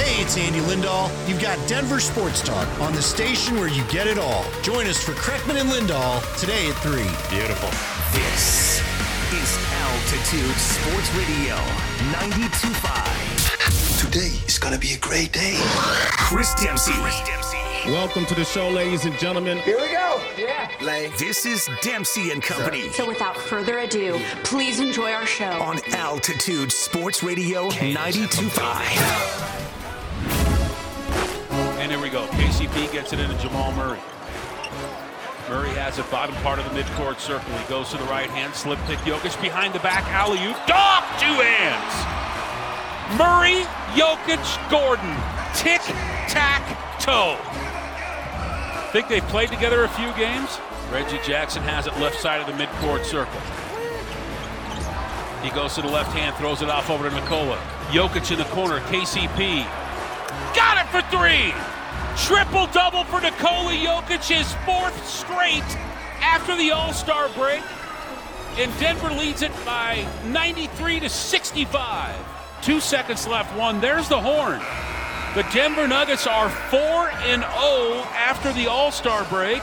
Hey, it's Andy Lindahl. You've got Denver Sports Talk on the station where you get it all. Join us for Kreckman and Lindahl today at 3. Beautiful. This is Altitude Sports Radio 92.5. Today is going to be a great day. Chris Dempsey. Chris Dempsey. Welcome to the show, ladies and gentlemen. Here we go. Yeah. This is Dempsey and Company. So without further ado, please enjoy our show on Altitude Sports Radio 92.5. And here we go. KCP gets it into Jamal Murray. Murray has it bottom part of the midcourt circle. He goes to the right hand, slip pick Jokic behind the back, alley oop, dog, two hands. Murray, Jokic, Gordon, tick, tack, toe. Think they've played together a few games? Reggie Jackson has it left side of the midcourt circle. He goes to the left hand, throws it off over to Nikola. Jokic in the corner, KCP. Got it for three! Triple double for Nikola Jokic, his fourth straight after the All Star break. And Denver leads it by 93 to 65. Two seconds left, one. There's the horn. The Denver Nuggets are 4 and 0 after the All Star break,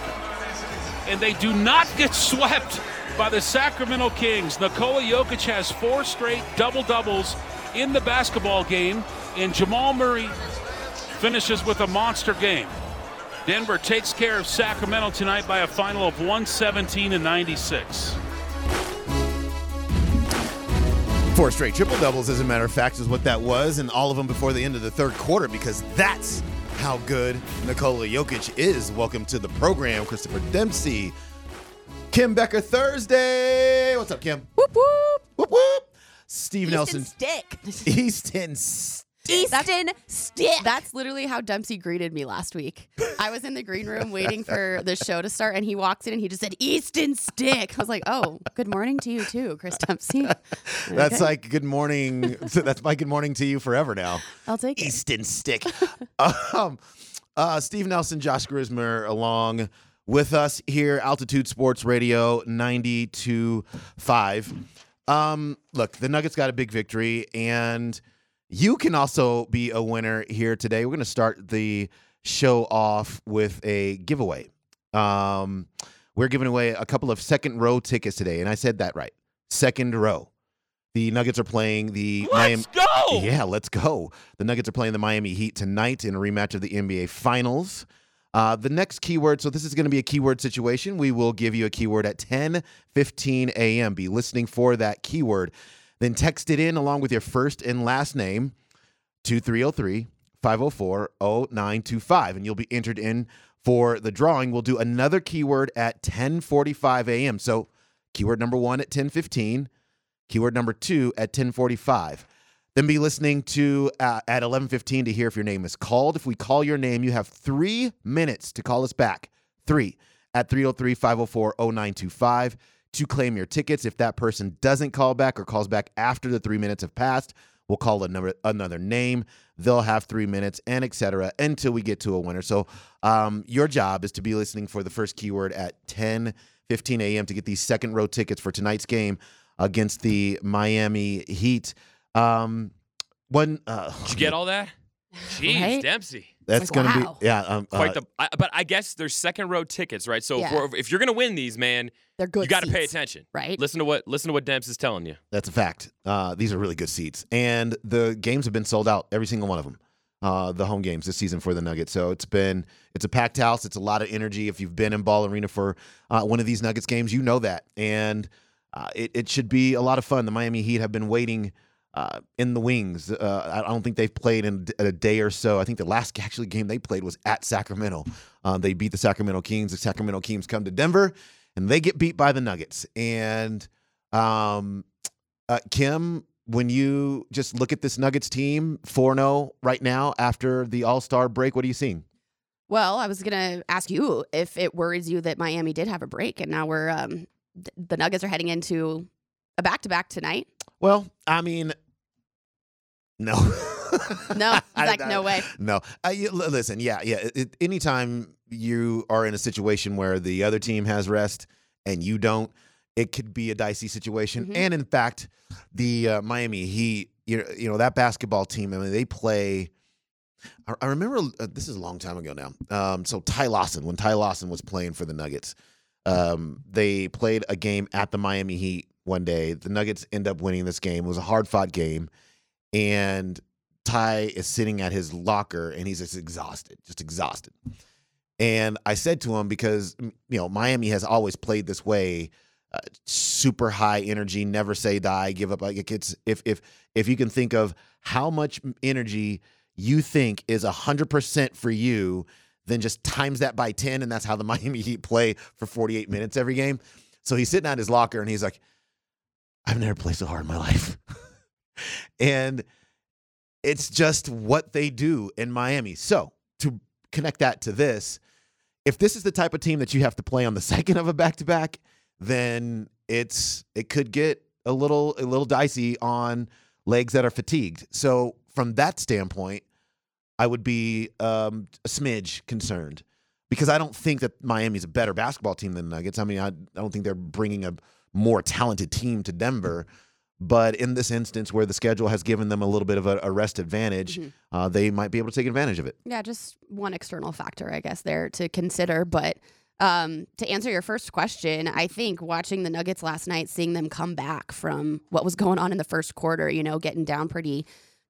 and they do not get swept by the Sacramento Kings. Nikola Jokic has four straight double doubles in the basketball game, and Jamal Murray finishes with a monster game. Denver takes care of Sacramento tonight by a final of 117 and 96. Four straight triple doubles, as a matter of fact, is what that was, and all of them before the end of the third quarter because that's how good Nikola Jokic is. Welcome to the program, Christopher Dempsey. Kim Becker Thursday. What's up, Kim? Whoop whoop. Whoop whoop. Steve Easton Nelson. Stick. Easton Stick. Easton Stick. That's literally how Dempsey greeted me last week. I was in the green room waiting for the show to start, and he walks in and he just said, Easton Stick. I was like, oh, good morning to you too, Chris Dempsey. That's Okay. like good morning. that's my good morning to you forever now. I'll take it. Easton Stick. um, uh, Steve Nelson, Josh Grismer, along with us here, Altitude Sports Radio 92.5. Um, look, the Nuggets got a big victory, and you can also be a winner here today. We're going to start the show off with a giveaway. Um, we're giving away a couple of second row tickets today, and I said that right. Second row. The Nuggets are playing the Miami. Let's go! Yeah, let's go. The Nuggets are playing the Miami Heat tonight in a rematch of the NBA Finals. Uh, the next keyword, so this is going to be a keyword situation. We will give you a keyword at 10 15 a.m. Be listening for that keyword. Then text it in along with your first and last name to 303 504 0925, and you'll be entered in for the drawing. We'll do another keyword at 1045 a.m. So keyword number one at 1015, keyword number two at 1045. Then be listening to uh, at 11:15 to hear if your name is called. If we call your name, you have three minutes to call us back. Three at 303-504-0925 to claim your tickets. If that person doesn't call back or calls back after the three minutes have passed, we'll call another another name. They'll have three minutes and etc. until we get to a winner. So um, your job is to be listening for the first keyword at 10 15 a.m. to get these second row tickets for tonight's game against the Miami Heat. Um, one. Uh, Did you get all that? Jeez, Right? Dempsey. That's Like, gonna wow. be yeah. Um, Quite uh, the, I, but I guess there's second row tickets, right? So Yeah. for, if you're gonna win these, man, They're good you got to pay seats, attention, right? Listen to what listen to what Demps is telling you. That's a fact. Uh, these are really good seats, and the games have been sold out. Every single one of them. Uh, the home games this season for the Nuggets. So it's been it's a packed house. It's a lot of energy. If you've been in Ball Arena for uh, one of these Nuggets games, you know that, and uh, it it should be a lot of fun. The Miami Heat have been waiting. Uh, in the wings, uh, I don't think they've played in a day or so. I think the last actually game they played was at Sacramento. Uh, they beat the Sacramento Kings. The Sacramento Kings come to Denver, and they get beat by the Nuggets. And um, uh, Kim, when you just look at this Nuggets team, 4 0 right now after the All Star break, what are you seeing? Well, I was gonna ask you if it worries you that Miami did have a break, and now we're um, th- the Nuggets are heading into a back to back tonight. Well, I mean, no. No, he's like, no way. No. Uh, you, li- listen, yeah, yeah. It, anytime you are in a situation where the other team has rest and you don't, it could be a dicey situation. Mhm. And in fact, the uh, Miami Heat, you you know, that basketball team, I mean, they play. I, I remember uh, this is a long time ago now. Um, so Ty Lawson, when Ty Lawson was playing for the Nuggets, um, they played a game at the Miami Heat one day. The Nuggets end up winning this game. It was a hard fought game, and Ty is sitting at his locker and he's just exhausted, just exhausted. And I said to him because you know Miami has always played this way, uh, super high energy, never say die, give up. Like it's if if if you can think of how much energy you think is hundred percent for you, then just times that by ten, and that's how the Miami Heat play for forty eight minutes every game. So he's sitting at his locker and he's like, "I've never played so hard in my life," and it's just what they do in Miami. So to connect that to this, if this is the type of team that you have to play on the second of a back to back, then it's it could get a little a little dicey on legs that are fatigued. So from that standpoint, I would be um, a smidge concerned because I don't think that Miami's a better basketball team than Nuggets. I mean, I, I don't think they're bringing a more talented team to Denver. But in this instance, where the schedule has given them a little bit of a, a rest advantage, Mhm. uh, they might be able to take advantage of it. Yeah, just one external factor, I guess, there to consider. But um, to answer your first question, I think watching the Nuggets last night, seeing them come back from what was going on in the first quarter, you know, getting down pretty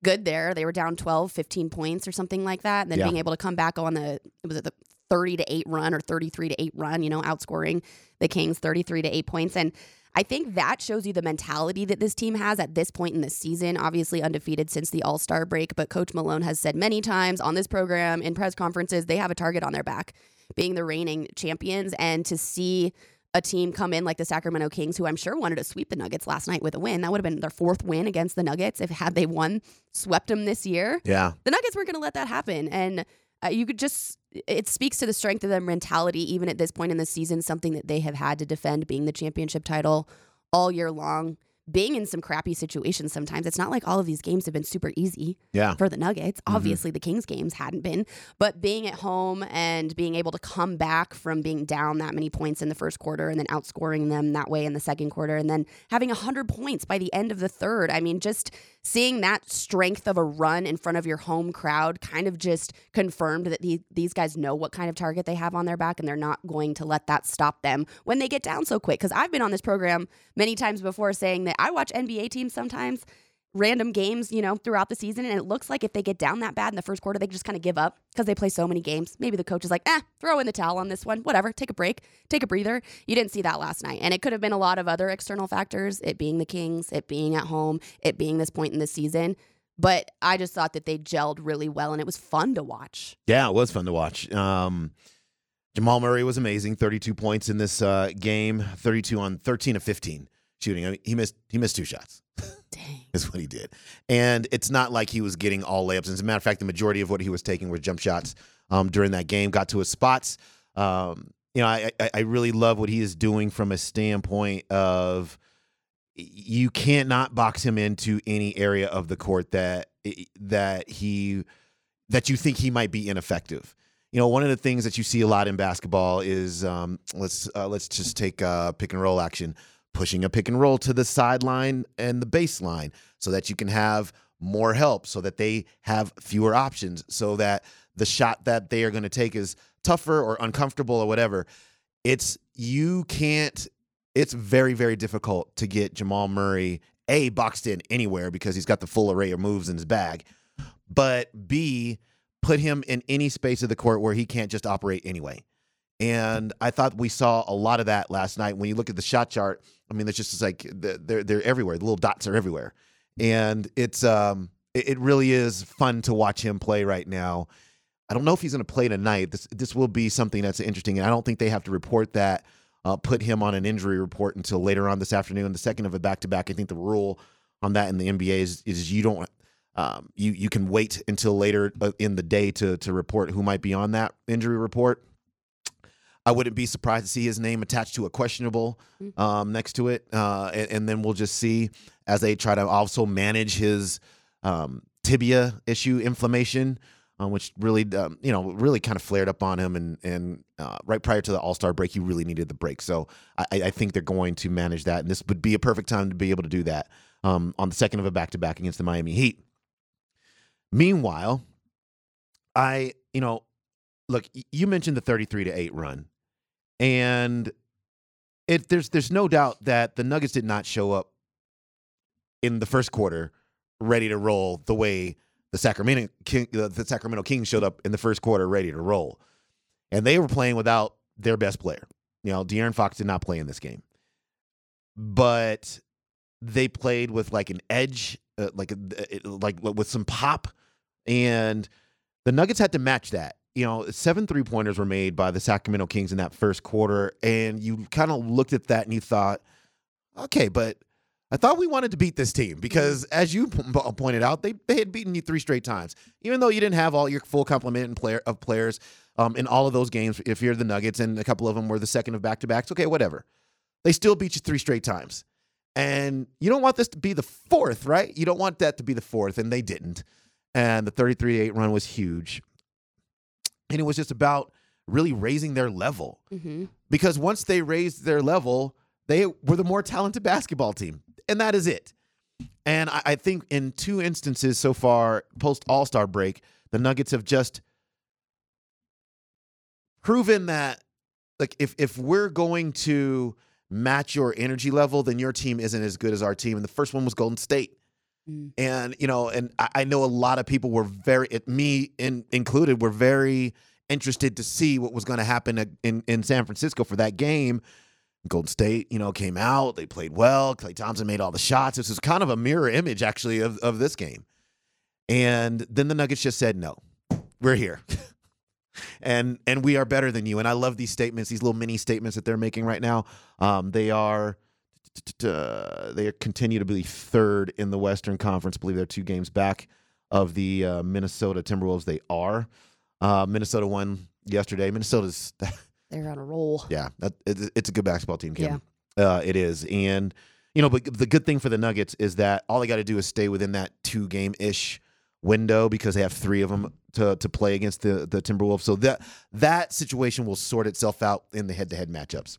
good there. They were down 12, 15 points or something like that. And then Yeah. being able to come back on the, was it the 30 to 8 run or 33 to 8 run, you know, outscoring the Kings 33 to 8 points. And I think that shows you the mentality that this team has at this point in the season. Obviously, undefeated since the All Star break, but Coach Malone has said many times on this program, in press conferences, they have a target on their back, being the reigning champions. And to see a team come in like the Sacramento Kings, who I'm sure wanted to sweep the Nuggets last night with a win, that would have been their fourth win against the Nuggets if had they won, swept them this year. Yeah. The Nuggets weren't going to let that happen. And uh, you could just, it speaks to the strength of their mentality, even at this point in the season, something that they have had to defend being the championship title all year long. Being in some crappy situations sometimes. It's not like all of these games have been super easy Yeah. for the Nuggets. Mhm. Obviously, the Kings games hadn't been, but being at home and being able to come back from being down that many points in the first quarter and then outscoring them that way in the second quarter and then having 100 points by the end of the third. I mean, just seeing that strength of a run in front of your home crowd kind of just confirmed that the, these guys know what kind of target they have on their back and they're not going to let that stop them when they get down so quick. Because I've been on this program many times before saying that I watch NBA teams sometimes random games, you know, throughout the season. And it looks like if they get down that bad in the first quarter, they just kind of give up because they play so many games. Maybe the coach is like, eh, throw in the towel on this one, whatever, take a break, take a breather. You didn't see that last night. And it could have been a lot of other external factors, it being the Kings, it being at home, it being this point in the season. But I just thought that they gelled really well and it was fun to watch. Yeah, it was fun to watch. Um, Jamal Murray was amazing. 32 points in this uh, game, 32 on 13 of 15 shooting. I mean, he missed he missed two shots. Dang. is what he did. And it's not like he was getting all layups. As a matter of fact, the majority of what he was taking were jump shots um, during that game. Got to his spots. Um, you know, I, I I really love what he is doing from a standpoint of you can't not box him into any area of the court that that he that you think he might be ineffective. You know, one of the things that you see a lot in basketball is um, let's uh, let's just take uh, pick and roll action, pushing a pick and roll to the sideline and the baseline, so that you can have more help, so that they have fewer options, so that the shot that they are going to take is tougher or uncomfortable or whatever. It's you can't. It's very very difficult to get Jamal Murray a boxed in anywhere because he's got the full array of moves in his bag, but b put him in any space of the court where he can't just operate anyway. And I thought we saw a lot of that last night. When you look at the shot chart, I mean, it's just like they're they're everywhere. The little dots are everywhere, and it's um it, really is fun to watch him play right now. I don't know if he's going to play tonight. This this will be something that's interesting, and I don't think they have to report that, uh, put him on an injury report until later on this afternoon. The second of a back to back. I think the rule on that in the NBA is is you don't um, you you can wait until later uh, in the day to to report who might be on that injury report. I wouldn't be surprised to see his name attached to a questionable um, next to it, uh, and, and, then we'll just see as they try to also manage his um, tibia issue inflammation, uh, which really, um, you know, really kind of flared up on him, and and uh, right prior to the All Star break, he really needed the break. So I, I, think they're going to manage that, and this would be a perfect time to be able to do that um, on the second of a back to back against the Miami Heat. Meanwhile, I, you know, look, you mentioned the 33 to 8 run. And it there's there's no doubt that the Nuggets did not show up in the first quarter ready to roll the way the Sacramento King, the Sacramento Kings showed up in the first quarter ready to roll. And they were playing without their best player. You know, De'Aaron Fox did not play in this game. But they played with like an edge, uh, like uh, like with some pop and the Nuggets had to match that you know, seven three pointers were made by the Sacramento Kings in that first quarter. And you kind of looked at that and you thought, okay, but I thought we wanted to beat this team because, as you p- pointed out, they, they had beaten you three straight times. Even though you didn't have all your full complement player, of players um, in all of those games, if you're the Nuggets, and a couple of them were the second of back to backs, okay, whatever. They still beat you three straight times. And you don't want this to be the fourth, right? You don't want that to be the fourth, and they didn't. And the 33 8 run was huge and it was just about really raising their level. Mm-hmm. Because once they raised their level, they were the more talented basketball team, and that is it. And I, I think in two instances so far, post All Star break, the Nuggets have just proven that, like, if if we're going to match your energy level, then your team isn't as good as our team. And the first one was Golden State. Mm. And you know, and I, I, know a lot of people were very, it, me in, included, were very interested to see what was going to happen in in San Francisco for that game. Golden State, you know, came out. They played well. Klay Thompson made all the shots. This is kind of a mirror image, actually, of, of this game. And then the Nuggets just said, "No, we're here." and and we are better than you. And I love these statements, these little mini statements that they're making right now. Um, they are they continue to be third in the Western Conference. I believe they're two games back of the uh, Minnesota Timberwolves. They are. Uh, Minnesota won yesterday. Minnesota's they're on a roll. Yeah, that, it, it's a good basketball team. Kim. Yeah, uh, it is. And you know, but the good thing for the Nuggets is that all they got to do is stay within that two game ish window because they have three of them to to play against the the Timberwolves. So that that situation will sort itself out in the head to head matchups.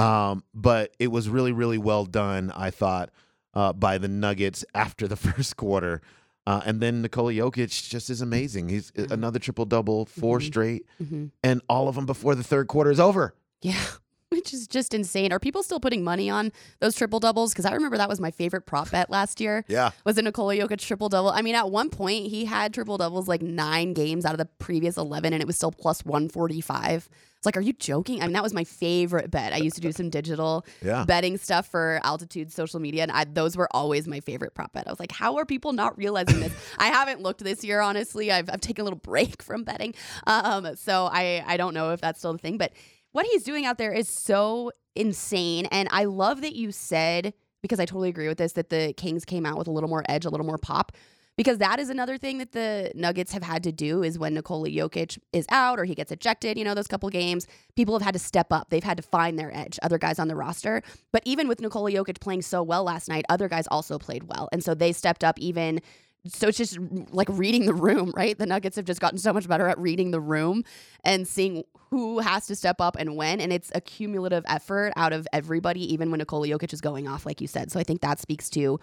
Um, but it was really, really well done, I thought, uh, by the Nuggets after the first quarter. Uh, and then Nikola Jokic just is amazing. He's uh, mm-hmm. another triple double, 4 mm-hmm. straight, mm-hmm. and all of them before the third quarter is over. Yeah, which is just insane. Are people still putting money on those triple doubles? Because I remember that was my favorite prop bet last year. Yeah, was a Nikola Jokic triple double. I mean, at one point he had triple doubles like nine games out of the previous eleven, and it was still plus one forty five. It's like, are you joking? I mean, that was my favorite bet. I used to do some digital yeah. betting stuff for Altitude social media, and I, those were always my favorite prop bet. I was like, how are people not realizing this? I haven't looked this year, honestly. I've, I've taken a little break from betting, um, so I I don't know if that's still the thing. But what he's doing out there is so insane, and I love that you said because I totally agree with this that the Kings came out with a little more edge, a little more pop because that is another thing that the Nuggets have had to do is when Nikola Jokic is out or he gets ejected, you know, those couple games, people have had to step up. They've had to find their edge, other guys on the roster. But even with Nikola Jokic playing so well last night, other guys also played well. And so they stepped up even so it's just mm, like reading the room, right? The Nuggets have just gotten so much better at reading the room and seeing who has to step up and when. And it's a cumulative effort out of everybody, even when Nikola Jokic is going off, like you said. So I think that speaks to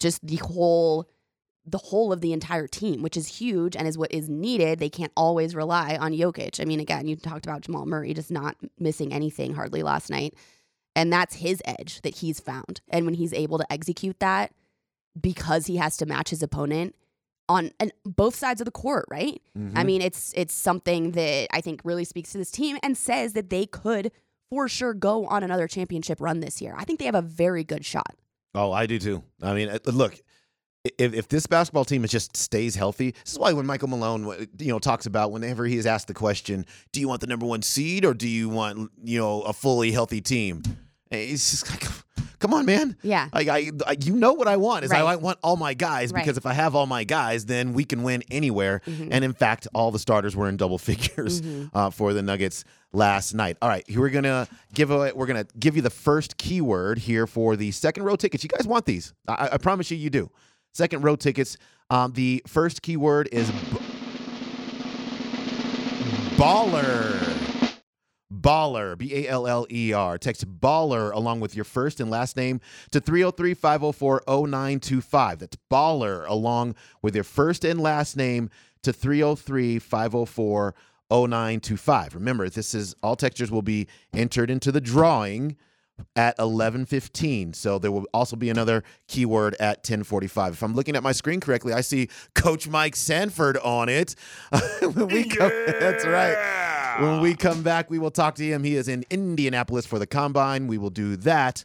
just the whole the whole of the entire team, which is huge and is what is needed. They can't always rely on Jokic. I mean, again, you talked about Jamal Murray just not missing anything hardly last night. And that's his edge that he's found. And when he's able to execute that because he has to match his opponent on and both sides of the court, right? Mm-hmm. I mean, it's it's something that I think really speaks to this team and says that they could for sure go on another championship run this year. I think they have a very good shot. Oh, I do too. I mean, uh, look, if, if this basketball team just stays healthy, this is why when Michael Malone, you know, talks about whenever he is asked the question, "Do you want the number one seed or do you want, you know, a fully healthy team?" It's just like, come on, man. Yeah. Like I, I you know what I want is I Right. want all my guys Right. because if I have all my guys, then we can win anywhere. Mhm. And in fact, all the starters were in double figures Mhm. uh, for the Nuggets last night. All right, here we're gonna give away. We're gonna give you the first keyword here for the second row tickets. You guys want these? I, I promise you, you do. Second row tickets. Um, the first keyword is b- baller. Baller, B A L L E R. Text baller along with your first and last name to 303 504 0925. That's baller along with your first and last name to 303 504 0925. Remember, this is all textures will be entered into the drawing at 11:15. So there will also be another keyword at 10:45. If I'm looking at my screen correctly, I see Coach Mike Sanford on it. come, that's right. When we come back, we will talk to him. He is in Indianapolis for the combine. We will do that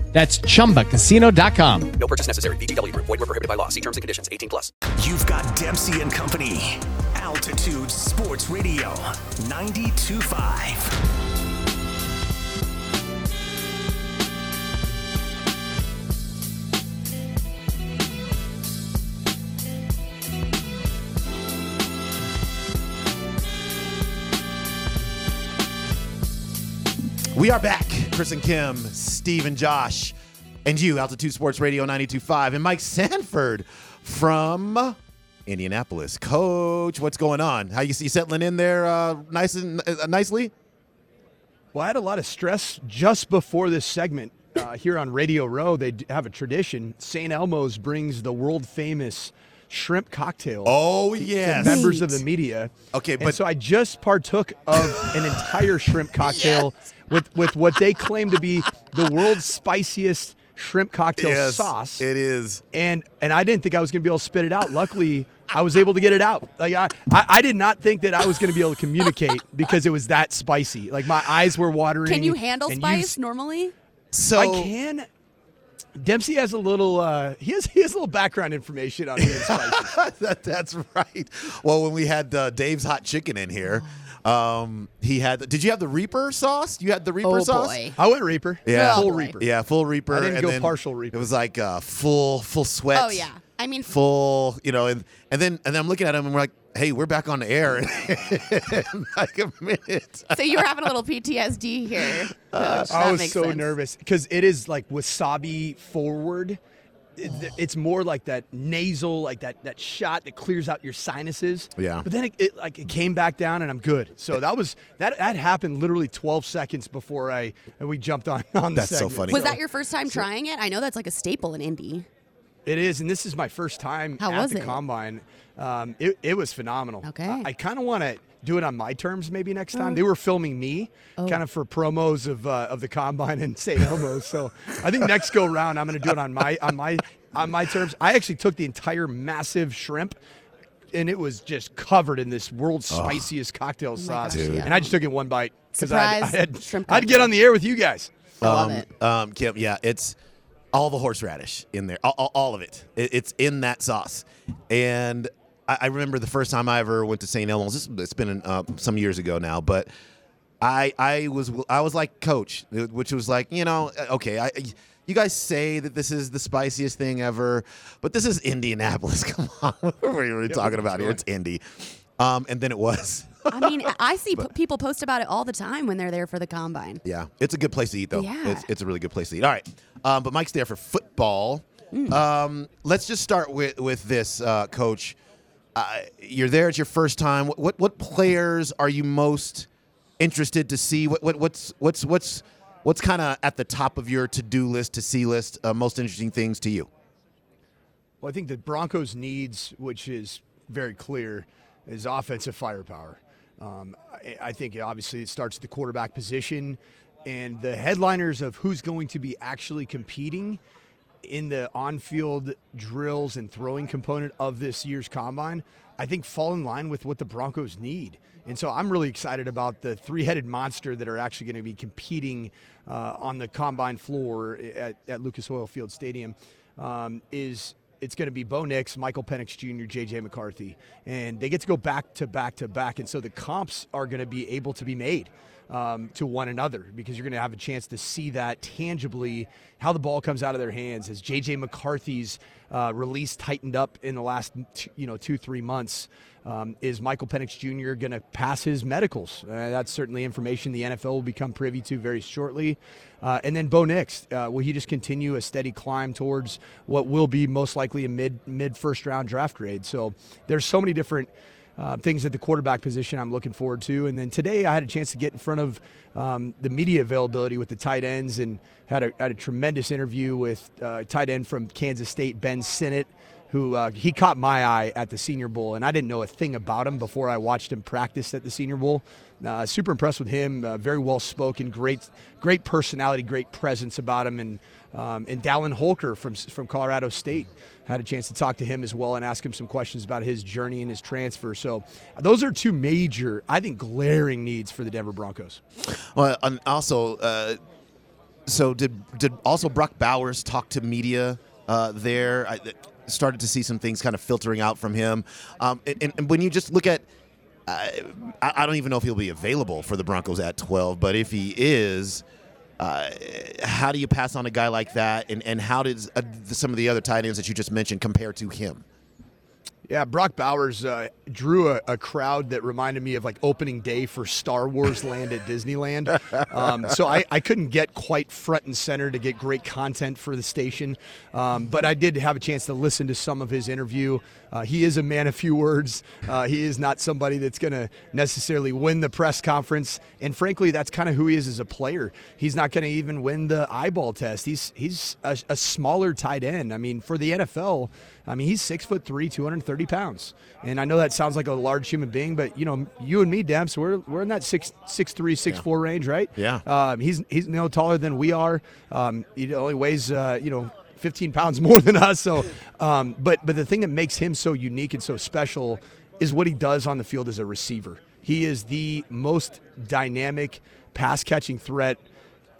That's chumbacasino.com. No purchase necessary. VGW Group. Void were prohibited by law. See terms and conditions. 18 plus. You've got Dempsey and Company. Altitude Sports Radio. 92.5. We are back. Chris and Kim, Steve and Josh, and you, Altitude Sports Radio 92.5, and Mike Sanford from Indianapolis. Coach, what's going on? How you see settling in there uh, nice and uh, nicely? Well, I had a lot of stress just before this segment. Uh, here on Radio Row, they have a tradition. St. Elmo's brings the world famous shrimp cocktail. Oh, to yes. members of the media. Okay, And but- so I just partook of an entire shrimp cocktail with with what they claim to be the world's spiciest shrimp cocktail Yes, sauce. It is. and and I didn't think I was going to be able to spit it out. Luckily, I was able to get it out. Like I, I, I did not think that I was going to be able to communicate because it was that spicy. Like my eyes were watering. Can you handle and spice normally? So I can. Dempsey has a little. Uh, he has he has a little background information on being spicy. that, that's right. Well, when we had uh, Dave's hot chicken in here, um, he had. Did you have the Reaper sauce? You had the Reaper Oh, sauce. boy. I went Reaper. Yeah, full boy. Reaper. Yeah, full Reaper. I didn't and go then partial Reaper. It was like uh, full, full sweat. Oh yeah. I mean, full. You know, and and then and then I'm looking at him and we're like, hey, we're back on the air in like a minute. so you were having a little PTSD here. Coach. I was so sense. nervous because it is like wasabi forward. It- It's more like that nasal, like that that shot that clears out your sinuses. Yeah. But then it, it like it came back down, and I'm good. So that was that that happened literally 12 seconds before I and we jumped on on the. That's so funny. Was that your first time trying it? I know that's like a staple in Indy. It is, and this is my first time How at was the it? combine. Um, it, it was phenomenal. Okay. I, I kind of want to do it on my terms maybe next time. They were filming me, Oh. kind of for promos of uh, of the combine and St. Elmo's. so I think next go round I'm going to do it on my on my on my terms. I actually took the entire massive shrimp. And it was just covered in this world's spiciest cocktail sauce, Oh gosh, yeah. and I just took it one bite because I, Surprise had shrimp I'd get on the air with you guys. I love um, it. Um, Kim, yeah, it's all the horseradish in there, all, all, all of it. it. It's in that sauce. And I, I remember the first time I ever went to St. Elmo's. This, it's been uh, some years ago now, but I I was I was like Coach, which was like you know okay I. You guys say that this is the spiciest thing ever, but this is Indianapolis. Come on, what are we talking about here? It's Indy. um, and then it was. I mean, I see p- people post about it all the time when they're there for the combine. Yeah, it's a good place to eat, though. Yeah. It's, it's a really good place to eat. All right, um, but Mike's there for football. Mm. Um, let's just start with with this, uh, Coach. Uh, you're there. It's your first time. What, what what players are you most interested to see? What, what what's what's what's what's kind of at the top of your to do list, to see list? Uh, most interesting things to you? Well, I think the Broncos' needs, which is very clear, is offensive firepower. Um, I, I think obviously it starts at the quarterback position, and the headliners of who's going to be actually competing in the on-field drills and throwing component of this year's combine, I think fall in line with what the Broncos need. And so I'm really excited about the three-headed monster that are actually going to be competing uh, on the combine floor at, at Lucas Oil Field Stadium. Um, is it's going to be Bo Nix, Michael Penix Jr., J.J. McCarthy, and they get to go back to back to back, and so the comps are going to be able to be made um, to one another because you're going to have a chance to see that tangibly how the ball comes out of their hands as J.J. McCarthy's uh, release tightened up in the last you know two three months. Um, is Michael Penix Jr. going to pass his medicals? Uh, that's certainly information the NFL will become privy to very shortly. Uh, and then Bo Nix, uh, will he just continue a steady climb towards what will be most likely a mid mid first round draft grade? So there's so many different uh, things at the quarterback position I'm looking forward to. And then today I had a chance to get in front of um, the media availability with the tight ends and had a, had a tremendous interview with uh, tight end from Kansas State, Ben Sinnott who uh, he caught my eye at the Senior Bowl, and I didn't know a thing about him before I watched him practice at the Senior Bowl. Uh, super impressed with him. Uh, very well spoken, great, great personality, great presence about him, and um, and Dallin Holker from from Colorado State had a chance to talk to him as well and ask him some questions about his journey and his transfer. So those are two major, I think, glaring needs for the Denver Broncos. Well, and also, uh, so did did also Brock Bowers talk to media uh, there? I, started to see some things kind of filtering out from him. Um, and, and, when you just look at, uh, I, I, don't even know if he'll be available for the Broncos at 12, but if he is, uh, how do you pass on a guy like that? And, and how did uh, some of the other tight ends that you just mentioned compare to him? Yeah, Brock Bowers uh, drew a, a, crowd that reminded me of like opening day for Star Wars Land at Disneyland. Um, so I, I, couldn't get quite front and center to get great content for the station, um, but I did have a chance to listen to some of his interview. Uh, he is a man of few words. Uh, he is not somebody that's going to necessarily win the press conference, and frankly, that's kind of who he is as a player. He's not going to even win the eyeball test. He's he's a, a smaller tight end. I mean, for the NFL. I mean, he's six foot three, 230 pounds. And I know that sounds like a large human being, but you know, you and me, Demps, we're we're in that six six three, six yeah. four range, right? Yeah. Um, he's he's no taller than we are. Um, he only weighs uh, you know 15 pounds more than us. So, um, but but the thing that makes him so unique and so special is what he does on the field as a receiver. He is the most dynamic pass catching threat.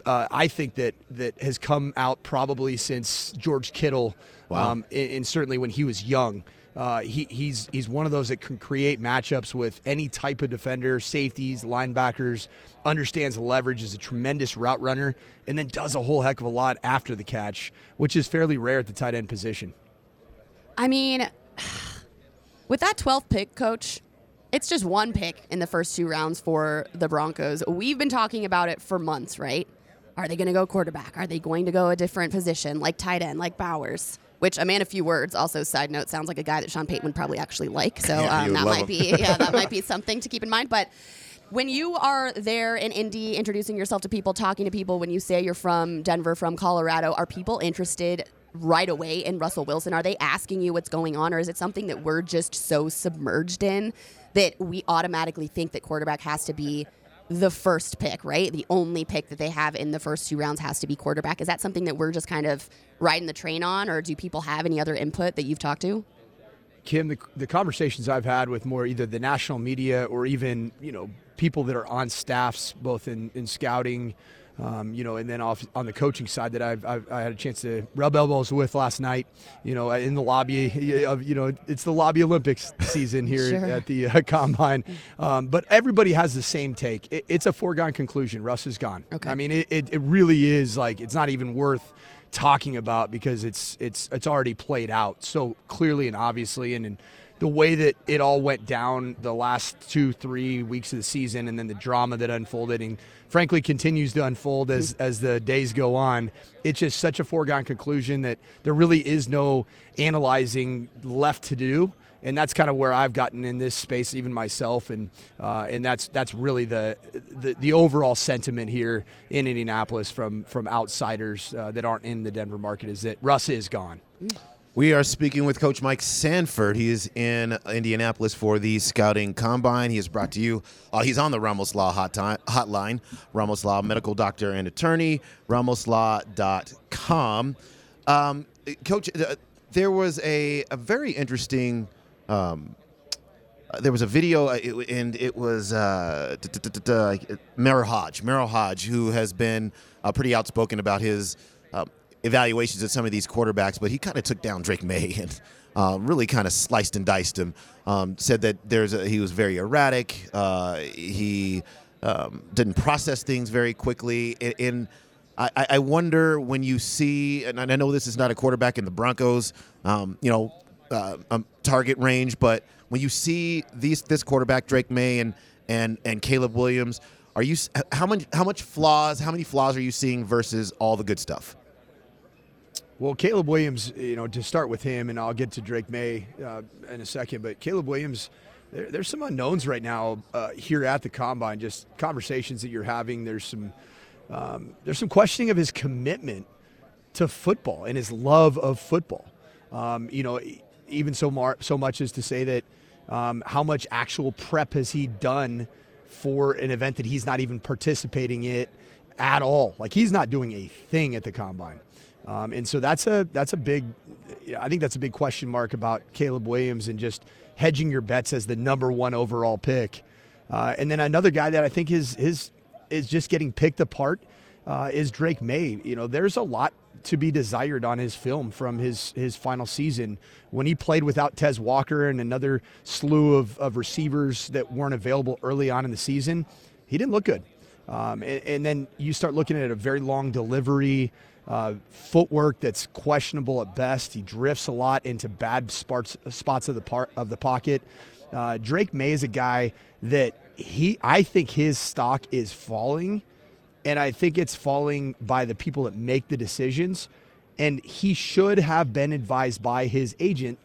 Uh, I think that that has come out probably since George Kittle Wow. Um, and, and, certainly when he was young. Uh, he, he's he's one of those that can create matchups with any type of defender, safeties, linebackers. Understands leverage, is a tremendous route runner, and then does a whole heck of a lot after the catch, which is fairly rare at the tight end position. I mean, with that 12th pick, coach, it's just one pick in the first two rounds for the Broncos. We've been talking about it for months, right? Are they going to go quarterback? Are they going to go a different position, like tight end, like Bowers? Which a man of few words. Also, side note, sounds like a guy that Sean Payton would probably actually like. So yeah, um, that might him. be yeah, that might be something to keep in mind. But when you are there in Indy, introducing yourself to people, talking to people, when you say you're from Denver, from Colorado, are people interested? Right away in Russell Wilson? Are they asking you what's going on, or is it something that we're just so submerged in that we automatically think that quarterback has to be the first pick, right? The only pick that they have in the first two rounds has to be quarterback. Is that something that we're just kind of riding the train on, or do people have any other input that you've talked to? Kim, the, the conversations I've had with more either the national media or even you know people that are on staffs, both in, in scouting, um, you know, and then off on the coaching side that I've, I've, i had a chance to rub elbows with last night, you know, in the lobby of, you know, it's the lobby Olympics season here sure. at the uh, combine. Um, but everybody has the same take. It, it's a foregone conclusion. Russ is gone. Okay. I mean, it, it, it really is like, it's not even worth talking about because it's, it's, it's already played out so clearly and obviously. And, and the way that it all went down the last two, three weeks of the season, and then the drama that unfolded, and frankly continues to unfold as as the days go on. It's just such a foregone conclusion that there really is no analyzing left to do and that's kind of where I've gotten in this space, even myself, and uh, and that's that's really the, the, the overall sentiment here in Indianapolis from from outsiders uh, that aren't in the Denver market is that Russ is gone. We are speaking with Coach Mike Sanford. He is in Indianapolis for the Scouting Combine. He is brought to you. Uh, he's on the Ramos Law hotline, hotline. Ramos Law, medical doctor and attorney. RamosLaw.com. Um, Coach, uh, there was a, a very interesting um, there was a video, uh, and it was uh, Merril Hoge, Merril Hoge, who has been uh, pretty outspoken about his uh, evaluations of some of these quarterbacks, but he kind of took down Drake Maye and uh, really kind of sliced and diced him. Um, said that there's a, he was very erratic. Uh, he um, didn't process things very quickly. And, and I, I, wonder when you see, and I know this is not a quarterback in the Broncos, um, you know, uh, um, target range. But when you see these this quarterback Drake Maye and and and Caleb Williams, are you how much how much flaws how many flaws are you seeing versus all the good stuff? Well, Caleb Williams, you know, to start with him, and I'll get to Drake Maye uh, in a second. But Caleb Williams, there, there's some unknowns right now uh, here at the combine. Just conversations that you're having. There's some um, there's some questioning of his commitment to football and his love of football. Um, you know, even so, mar- so much as to say that um, how much actual prep has he done for an event that he's not even participating in at all? Like he's not doing a thing at the combine, um, and so that's a that's a big. I think that's a big question mark about Caleb Williams and just hedging your bets as the number one overall pick. Uh, and then another guy that I think is is is just getting picked apart uh, is Drake Maye. You know, there's a lot to be desired on his film from his his final season when he played without Tez Walker and another slew of, of receivers that weren't available early on in the season. He didn't look good. Um, and, and, then you start looking at a very long delivery, uh, footwork that's questionable at best. He drifts a lot into bad spots spots of the part of the pocket. Uh, Drake Maye is a guy that he I think his stock is falling and I think it's falling by the people that make the decisions. And he should have been advised by his agent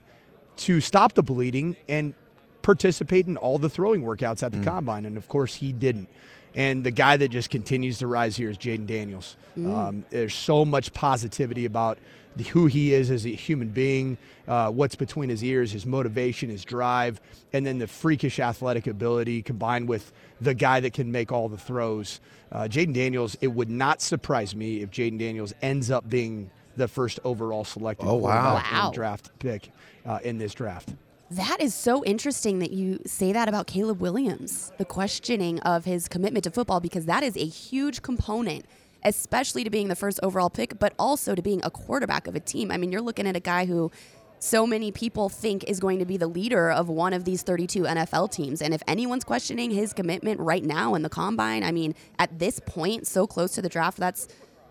to stop the bleeding and participate in all the throwing workouts at the mm. combine. And of course, he didn't. And the guy that just continues to rise here is Jayden Daniels. Mm. Um, there's so much positivity about the, who he is as a human being, uh, what's between his ears, his motivation, his drive, and then the freakish athletic ability combined with the guy that can make all the throws. Uh, Jayden Daniels, it would not surprise me if Jayden Daniels ends up being the first overall selected oh, wow. wow. draft pick uh, in this draft. That is so interesting that you say that about Caleb Williams, the questioning of his commitment to football, because that is a huge component, especially to being the first overall pick, but also to being a quarterback of a team. I mean, you're looking at a guy who so many people think is going to be the leader of one of these 32 NFL teams. And if anyone's questioning his commitment right now in the combine, I mean, at this point, so close to the draft, that's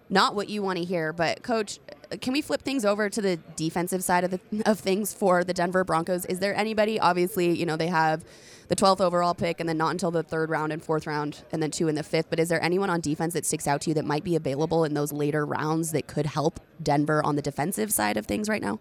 not what you want to hear. But, coach, can we flip things over to the defensive side of, the, of things for the Denver Broncos? Is there anybody, obviously, you know, they have the 12th overall pick and then not until the third round and fourth round and then two in the fifth. But is there anyone on defense that sticks out to you that might be available in those later rounds that could help Denver on the defensive side of things right now?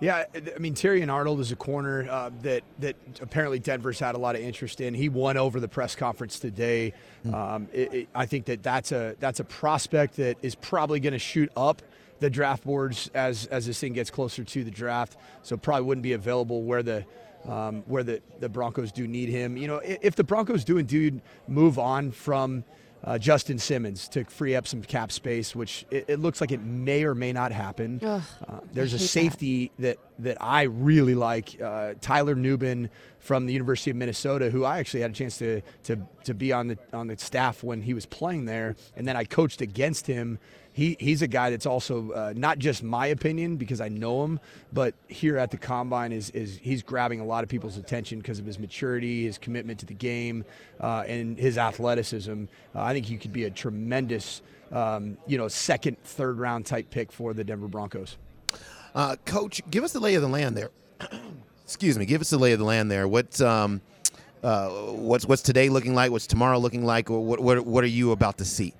Yeah, I mean Terrion Arnold is a corner uh, that that apparently Denver's had a lot of interest in. He won over the press conference today. Hmm. Um, it, it, I think that that's a that's a prospect that is probably going to shoot up the draft boards as as this thing gets closer to the draft. So probably wouldn't be available where the um, where the, the Broncos do need him. You know, if the Broncos do indeed move on from uh, Justin Simmons to free up some cap space, which it, it looks like it may or may not happen. Ugh, uh, there's a safety that. that. that I really like, uh, Tyler Nubin from the University of Minnesota, who I actually had a chance to to to be on the on the staff when he was playing there, and then I coached against him he he's a guy that's also uh, not just my opinion because I know him, but here at the combine is is he's grabbing a lot of people's attention because of his maturity, his commitment to the game, uh, and his athleticism. Uh, I think he could be a tremendous, um, you know, second, third round type pick for the Denver Broncos. Uh, Coach, give us the lay of the land there. excuse me, give us the lay of the land there. What's um, uh, what's what's today looking like? What's tomorrow looking like? What what what are you about to see?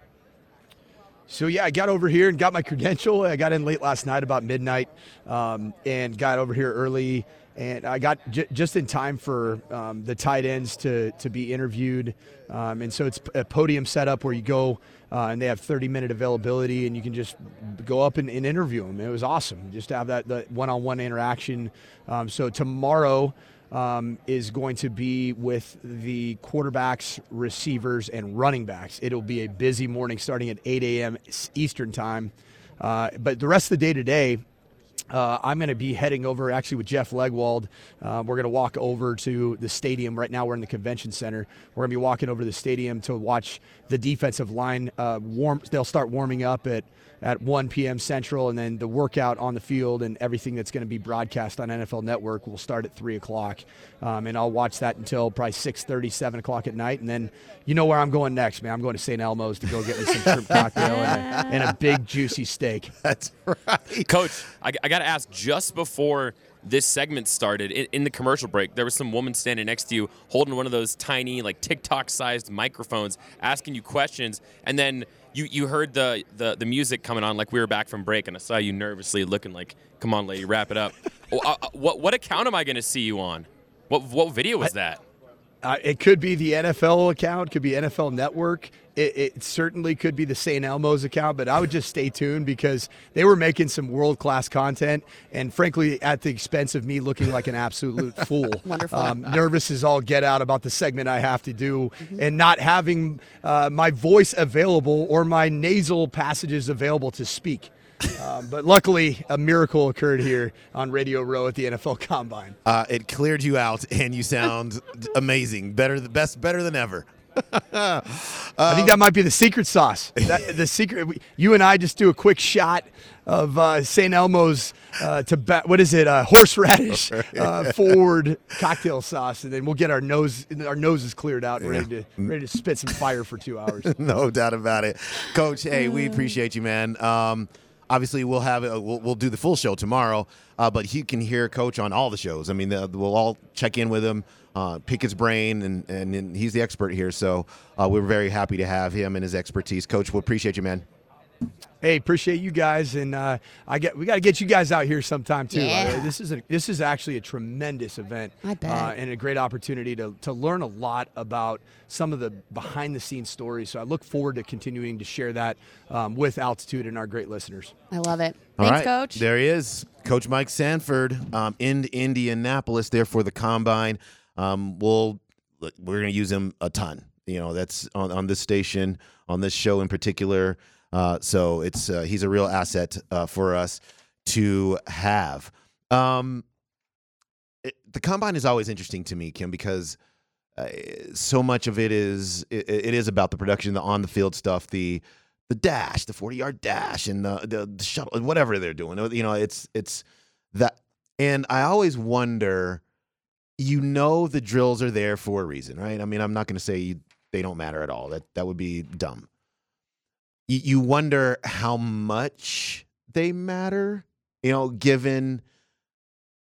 So yeah, I got over here and got my credential. I got in late last night, about midnight, um, and got over here early. And I got j- just in time for um, the tight ends to to be interviewed. Um, and so it's a podium setup where you go uh, and they have 30 minute availability, and you can just go up and, and interview them. It was awesome just to have that one on one interaction. Um, so tomorrow um, is going to be with the quarterbacks, receivers, and running backs. It'll be a busy morning starting at 8 a.m. Eastern Time. Uh, but the rest of the day today, uh, I'm going to be heading over actually with Jeff Legwold. Uh, we're going to walk over to the stadium. Right now, we're in the convention center. We're going to be walking over to the stadium to watch the defensive line uh, warm. They'll start warming up at at 1 p.m. Central, and then the workout on the field and everything that's going to be broadcast on NFL Network will start at 3 o'clock. Um, and I'll watch that until probably 6:30, 7 o'clock at night, and then you know where I'm going next, man. I'm going to St. Elmo's to go get me some shrimp cocktail and a, and a big juicy steak. That's right, Coach. I, I got to ask, just before this segment started in, in, the commercial break there was some woman standing next to you holding one of those tiny like tiktok sized microphones asking you questions and then you you heard the, the the music coming on like we were back from break, and I saw you nervously looking like, "Come on, lady, wrap it up." well, uh, uh, what what account am I going to see you on? What what video was that? Uh, it could be the NFL account, could be NFL Network. It, it, certainly could be the St. Elmo's account, but I would just stay tuned because they were making some world class content, and frankly, at the expense of me looking like an absolute fool. Wonderful. Um, nervous as all get out about the segment I have to do, mm-hmm. and not having uh, my voice available or my nasal passages available to speak. Um, but luckily, a miracle occurred here on Radio Row at the NFL Combine. Uh, it cleared you out, and you sound amazing. Better, the best, better than ever. Uh, I think that might be the secret sauce. That, the secret. You and I just do a quick shot of uh, St. Elmo's uh, to what is it? Uh, horseradish uh, forward cocktail sauce, and then we'll get our nose our noses cleared out, and ready to ready to spit some fire for two hours. no doubt about it, Coach. Hey, we appreciate you, man. Um, obviously we'll have a, we'll, we'll do the full show tomorrow, uh, but you can hear Coach on all the shows. I mean, the, we'll all check in with him, uh, pick his brain, and, and, and, he's the expert here. So uh, we're very happy to have him and his expertise. Coach, we appreciate you, man. Hey, appreciate you guys, and uh, I get we got to get you guys out here sometime too. Yeah. Uh, this is a this is actually a tremendous event, I bet. Uh, and a great opportunity to to learn a lot about some of the behind the scenes stories. So I look forward to continuing to share that um, with Altitude and our great listeners. I love it. All Thanks, right. Coach. There he is, Coach Mike Sanford um, in Indianapolis, there for the combine. Um, we'll we're going to use him a ton. You know, that's on, on this station, on this show in particular. Uh, so it's uh, he's a real asset uh, for us to have. Um, it, the combine is always interesting to me, Kim, because uh, so much of it is it, it is about the production, the on the field stuff, the the dash, the forty yard dash, and the, the the shuttle, whatever they're doing. You know, it's it's that, and I always wonder. You know, the drills are there for a reason, right? I mean, I'm not going to say you, they don't matter at all. That that would be dumb you you wonder how much they matter, you know, given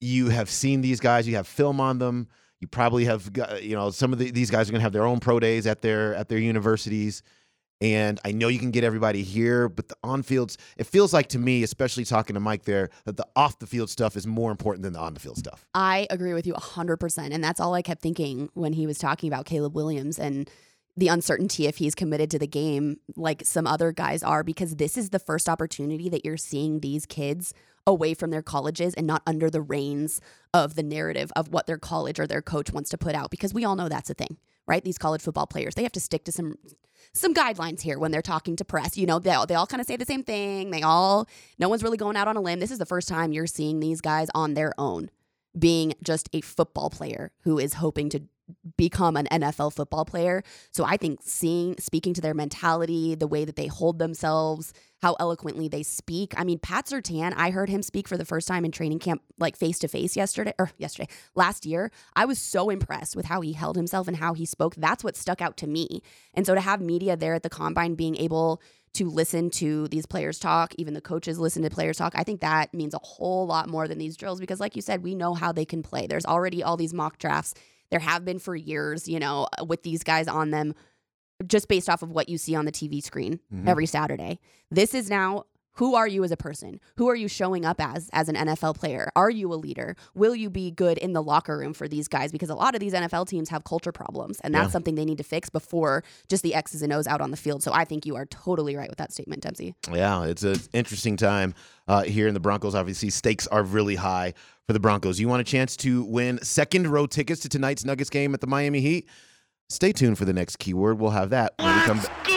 you have seen these guys, you have film on them, you probably have got, you know, some of the, these guys are going to have their own pro days at their at their universities. And I know you can get everybody here, but the on fields, it feels like to me, especially talking to Mike there, that the off the field stuff is more important than the on the field stuff. I agree with you 100%. And that's all I kept thinking when he was talking about Caleb Williams and the uncertainty if he's committed to the game like some other guys are because this is the first opportunity that you're seeing these kids away from their colleges and not under the reins of the narrative of what their college or their coach wants to put out because we all know that's a thing right? These college football players they have to stick to some some guidelines here when they're talking to press you know they all, they all kind of say the same thing. They all no one's really going out on a limb. This is the first time you're seeing these guys on their own being just a football player who is hoping to become an NFL football player. So I think seeing speaking to their mentality, the way that they hold themselves, how eloquently they speak. I mean, Pat Surtain, I heard him speak for the first time in training camp, like face to face yesterday or yesterday, last year. I was so impressed with how he held himself and how he spoke. That's what stuck out to me. And so to have media there at the combine being able to listen to these players talk, even the coaches listen to players talk. I think that means a whole lot more than these drills because, like you said, we know how they can play. There's already all these mock drafts. There have been for years, you know, with these guys on them, just based off of what you see on the TV screen Mhm. every Saturday. This is now who are you as a person? Who are you showing up as as an NFL player? Are you a leader? Will you be good in the locker room for these guys? Because a lot of these NFL teams have culture problems, and that's Yeah. something they need to fix before just the X's and O's out on the field. So I think you are totally right with that statement, Dempsey. Yeah, it's an interesting time uh, here in the Broncos. Obviously, stakes are really high for the Broncos. You want a chance to win second row tickets to tonight's Nuggets game at the Miami Heat? Stay tuned for the next keyword. We'll have that when we come back.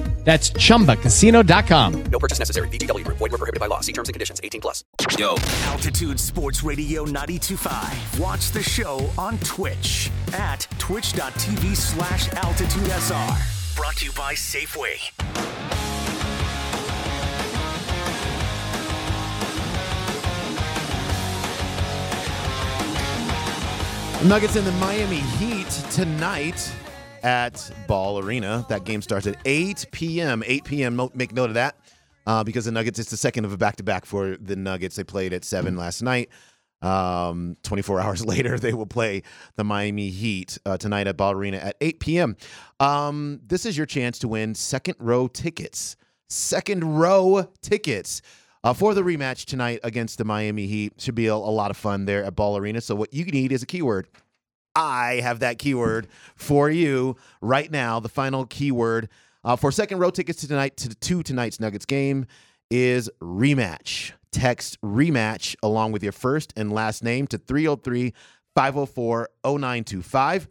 That's chumbacasino.com. No purchase necessary. VGW Group. Void were prohibited by law. See terms and conditions. 18 plus. Yo. Altitude Sports Radio 925. Watch the show on Twitch at twitch.tv slash altitudesr. Brought to you by Safeway. Nuggets and the Miami Heat tonight at Ball Arena. That game starts at 8 p.m. 8 p.m. Make note of that uh, because the Nuggets, it's the second of a back to back for the Nuggets. They played at 7 last night. Um, 24 hours later, they will play the Miami Heat uh, tonight at Ball Arena at 8 p.m. Um, this is your chance to win second row tickets. Second row tickets. Uh, for the rematch tonight against the Miami Heat. Should be a, a lot of fun there at Ball Arena. So, what you need is a keyword. I have that keyword for you right now. The final keyword uh, for second row tickets to tonight to, to tonight's Nuggets game is rematch. Text rematch along with your first and last name to 303 504 0925.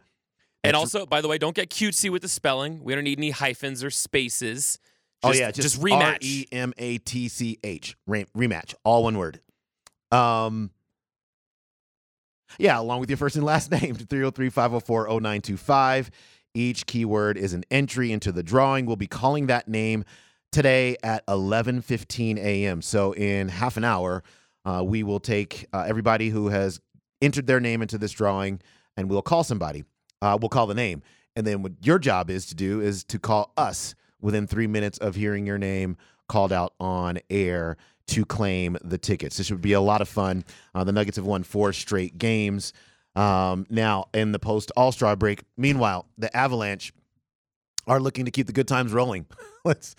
And also, by the way, don't get cutesy with the spelling. We don't need any hyphens or spaces. oh yeah, just, just rematch. R E M A T C H. Rematch, all one word. Um, yeah, along with your first and last name to 303-504-0925. Each keyword is an entry into the drawing. We'll be calling that name today at 11:15 a.m. So in half an hour, uh, we will take uh, everybody who has entered their name into this drawing, and we'll call somebody. Uh, we'll call the name, and then what your job is to do is to call us within three minutes of hearing your name called out on air to claim the tickets. This would be a lot of fun. Uh, the Nuggets have won four straight games. Um, now, in the post All Star break, meanwhile, the Avalanche are looking to keep the good times rolling. it's,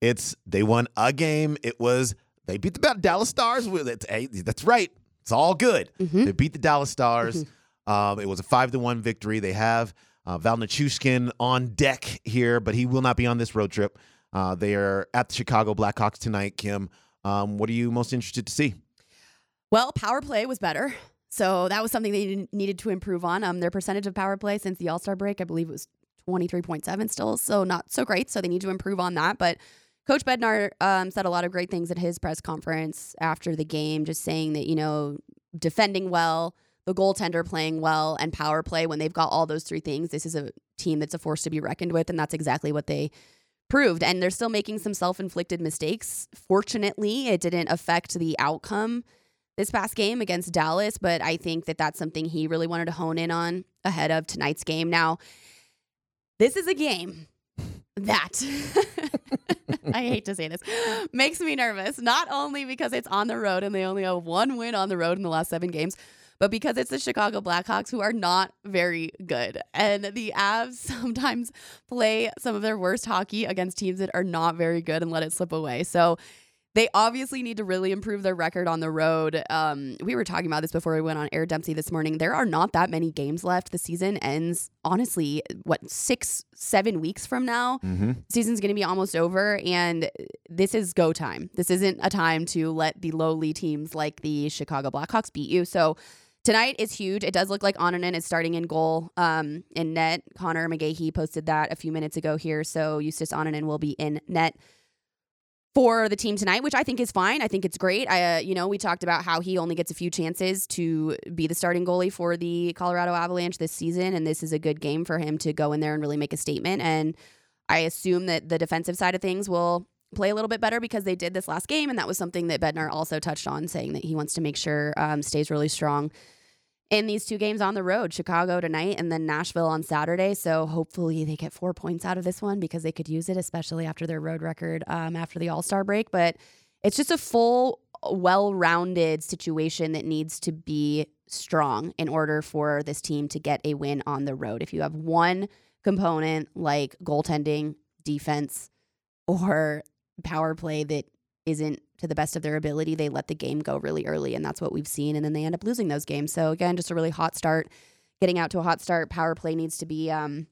it's they won a game. It was they beat the Dallas Stars with it. Hey, that's right. It's all good. They beat the Dallas Stars. Um, it was a five to one victory. They have uh, Val Nichushkin on deck here, but he will not be on this road trip. Uh, they are at the Chicago Blackhawks tonight. Kim, um, what are you most interested to see? Well, power play was better. So that was something they needed- to improve on. Um, their percentage of power play since the All Star break, I believe it was 23.7 still. So not so great. So they need to improve on that. But Coach Bednar um, said a lot of great things at his press conference after the game, just saying that, you know, defending well, the goaltender playing well, and power play. When they've got all those three things, this is a team that's a force to be reckoned with. And that's exactly what they proved. And they're still making some self inflicted mistakes. Fortunately, it didn't affect the outcome this past game against Dallas, but I think that that's something he really wanted to hone in on ahead of tonight's game. Now, this is a game that I hate to say this makes me nervous, not only because it's on the road and they only have one win on the road in the last seven games, but because it's the Chicago Blackhawks who are not very good. And the Avs sometimes play some of their worst hockey against teams that are not very good and let it slip away. So they obviously need to really improve their record on the road. Um, we were talking about this before we went on air, Dempsey, this morning. There are not that many games left. The season ends, honestly, what, six, seven weeks from now? Mm-hmm. Season's going to be almost over, and this is go time. This isn't a time to let the lowly teams like the Chicago Blackhawks beat you. So tonight is huge. It does look like Annunen is starting in goal um, in net. Conor McGahey posted that a few minutes ago here. So Justus Annunen will be in net for the team tonight, which I think is fine. I think it's great. I, uh, you know, we talked about how he only gets a few chances to be the starting goalie for the Colorado Avalanche this season, and this is a good game for him to go in there and really make a statement. And I assume that the defensive side of things will play a little bit better because they did this last game, and that was something that Bednar also touched on, saying that he wants to make sure um, stays really strong in these two games on the road Chicago tonight and then Nashville on Saturday. So hopefully they get four points out of this one because they could use it, especially after their road record um, after the All Star break. But it's just a full, well rounded situation that needs to be strong in order for this team to get a win on the road. If you have one component like goaltending, defense, or power play that isn't to the best of their ability, they let the game go really early. And that's what we've seen. And then they end up losing those games. So, again, just a really hot start. Getting out to a hot start, power play needs to be um,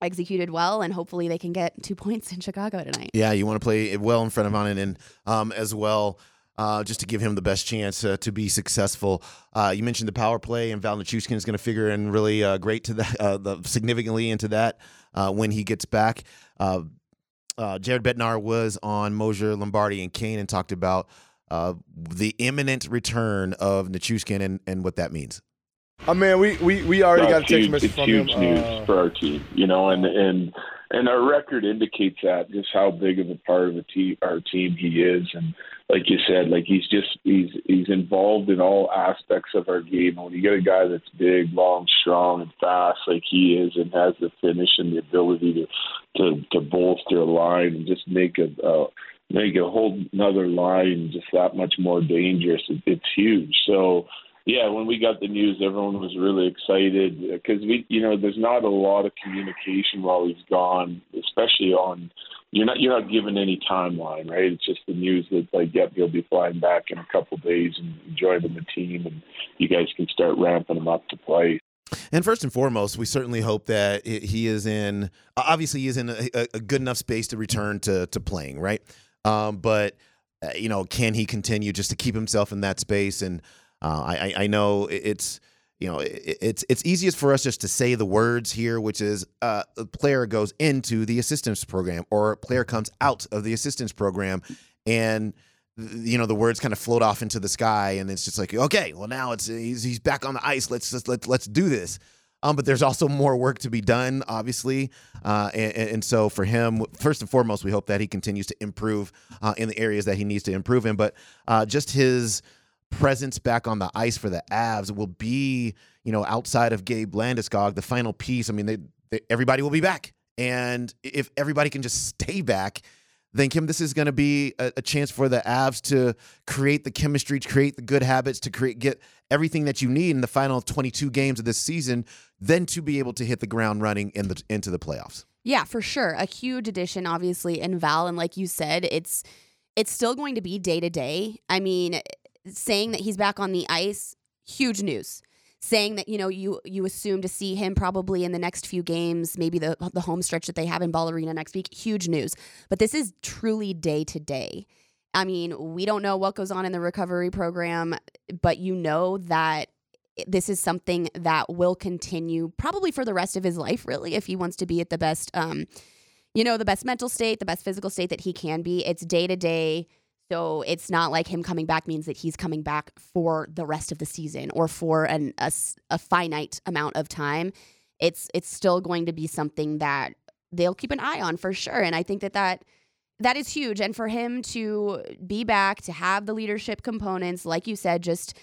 executed well. And hopefully they can get two points in Chicago tonight. Yeah, you want to play it well in front of Annunen um, as well. Uh, just to give him the best chance uh, to be successful. Uh, you mentioned the power play, and Val Nichushkin is going to figure in really uh, great to that, uh, the, significantly into that uh, when he gets back uh, Jared Bednar was on Mosier, Lombardi, and Kane and talked about uh, the imminent return of Nichushkin and, and what that means. I mean, we, we, we already got a text huge, message it's from huge him. news uh, for our team, you know, and and and our record indicates that just how big of a part of the team our team he is, and like you said, like he's just he's he's involved in all aspects of our game. And when you get a guy that's big, long, strong, and fast like he is, and has the finish and the ability to to to bolster a line and just make a uh, make a whole another line just that much more dangerous, it, it's huge. So yeah, when we got the news, everyone was really excited because we, you know, there's not a lot of communication while he's gone, especially on. You're not you're not given any timeline, right? It's just the news that like, yep, he'll be flying back in a couple days and joining the team, and you guys can start ramping him up to play. And first and foremost, we certainly hope that he is in. Obviously, he is in a, a good enough space to return to to playing, right? Um, but uh, you know, can he continue just to keep himself in that space? And uh, I, I know it's you know it's it's easiest for us just to say the words here, which is uh, a player goes into the assistance program or a player comes out of the assistance program, and you know the words kind of float off into the sky, and it's just like okay, well now it's he's, he's back on the ice. Let's just let let's do this. Um, but there's also more work to be done, obviously, uh, and, and, so for him, first and foremost, we hope that he continues to improve uh, in the areas that he needs to improve in. But uh, just his presence back on the ice for the Avs will be, you know, outside of Gabe Landeskog, the final piece. I mean, they, they, everybody will be back, and if everybody can just stay back, then Kim, this is going to be a, a, chance for the Avs to create the chemistry, to create the good habits, to create get everything that you need in the final 22 games of this season, then to be able to hit the ground running in the into the playoffs. Yeah, for sure. A huge addition, obviously, in Val, and like you said, it's it's still going to be day to day. I mean, saying that he's back on the ice, huge news. Saying that you know you you assume to see him probably in the next few games, maybe the the home stretch that they have in Ball Arena next week, huge news. But this is truly day to day. I mean, we don't know what goes on in the recovery program, but you know that this is something that will continue probably for the rest of his life, really, if he wants to be at the best, um, you know, the best mental state, the best physical state that he can be. It's day to day so it's not like him coming back means that he's coming back for the rest of the season or for an, a, a finite amount of time. It's it's still going to be something that they'll keep an eye on for sure. And I think that that that is huge. And for him to be back, to have the leadership components, like you said, just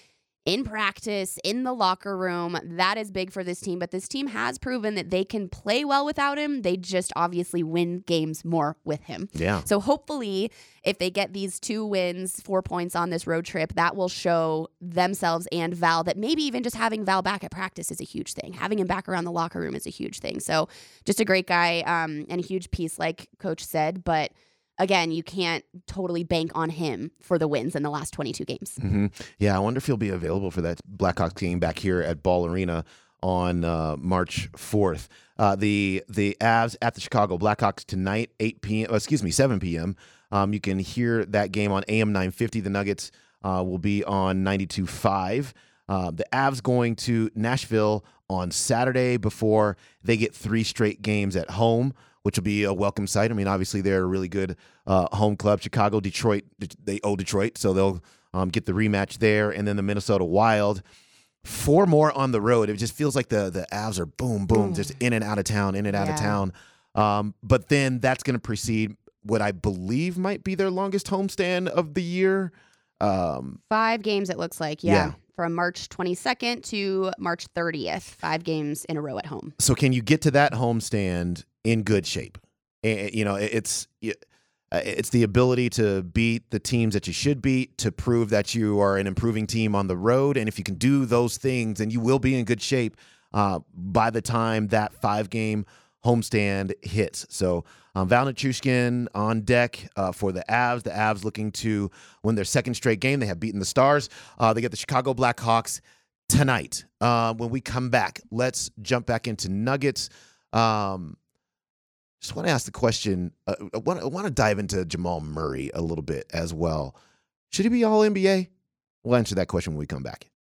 in practice, in the locker room. That is big for this team. But this team has proven that they can play well without him. They just obviously win games more with him. Yeah. So hopefully, if they get these two wins, four points on this road trip, that will show themselves and Val that maybe even just having Val back at practice is a huge thing. Having him back around the locker room is a huge thing. So just a great guy um, and a huge piece, like Coach said. But again, you can't totally bank on him for the wins in the last 22 games. Mm-hmm. Yeah, I wonder if he'll be available for that Blackhawks game back here at Ball Arena on uh, March 4th. Uh, the the Avs at the Chicago Blackhawks tonight, 8 p.m. Uh, excuse me, 7 p.m. Um, you can hear that game on AM 950. The Nuggets uh, will be on 92.5. Uh, the Avs going to Nashville on Saturday before they get three straight games at home, which will be a welcome sight. I mean, obviously they're a really good uh, home club. Chicago, Detroit, they owe Detroit, so they'll um, get the rematch there, and then the Minnesota Wild. Four more on the road. It just feels like the the Avs are boom, boom, just in and out of town, in and out of town. Um, but then that's going to precede what I believe might be their longest homestand of the year. Um, Five games, it looks like. Yeah. Yeah. From March 22nd to March 30th. Five games in a row at home. so can you get to that homestand in good shape? You know, it's uh, it's the ability to beat the teams that you should beat to prove that you are an improving team on the road, and if you can do those things, then you will be in good shape uh, by the time that five game homestand hits. So. Um, Val Nichushkin on deck uh, for the Avs. The Avs looking to win their second straight game. They have beaten the Stars. Uh, they get the Chicago Blackhawks tonight. Uh, when we come back, let's jump back into Nuggets. Um, just want to ask the question. Uh, I want to dive into Jamal Murray a little bit as well. Should he be All NBA? We'll answer that question when we come back.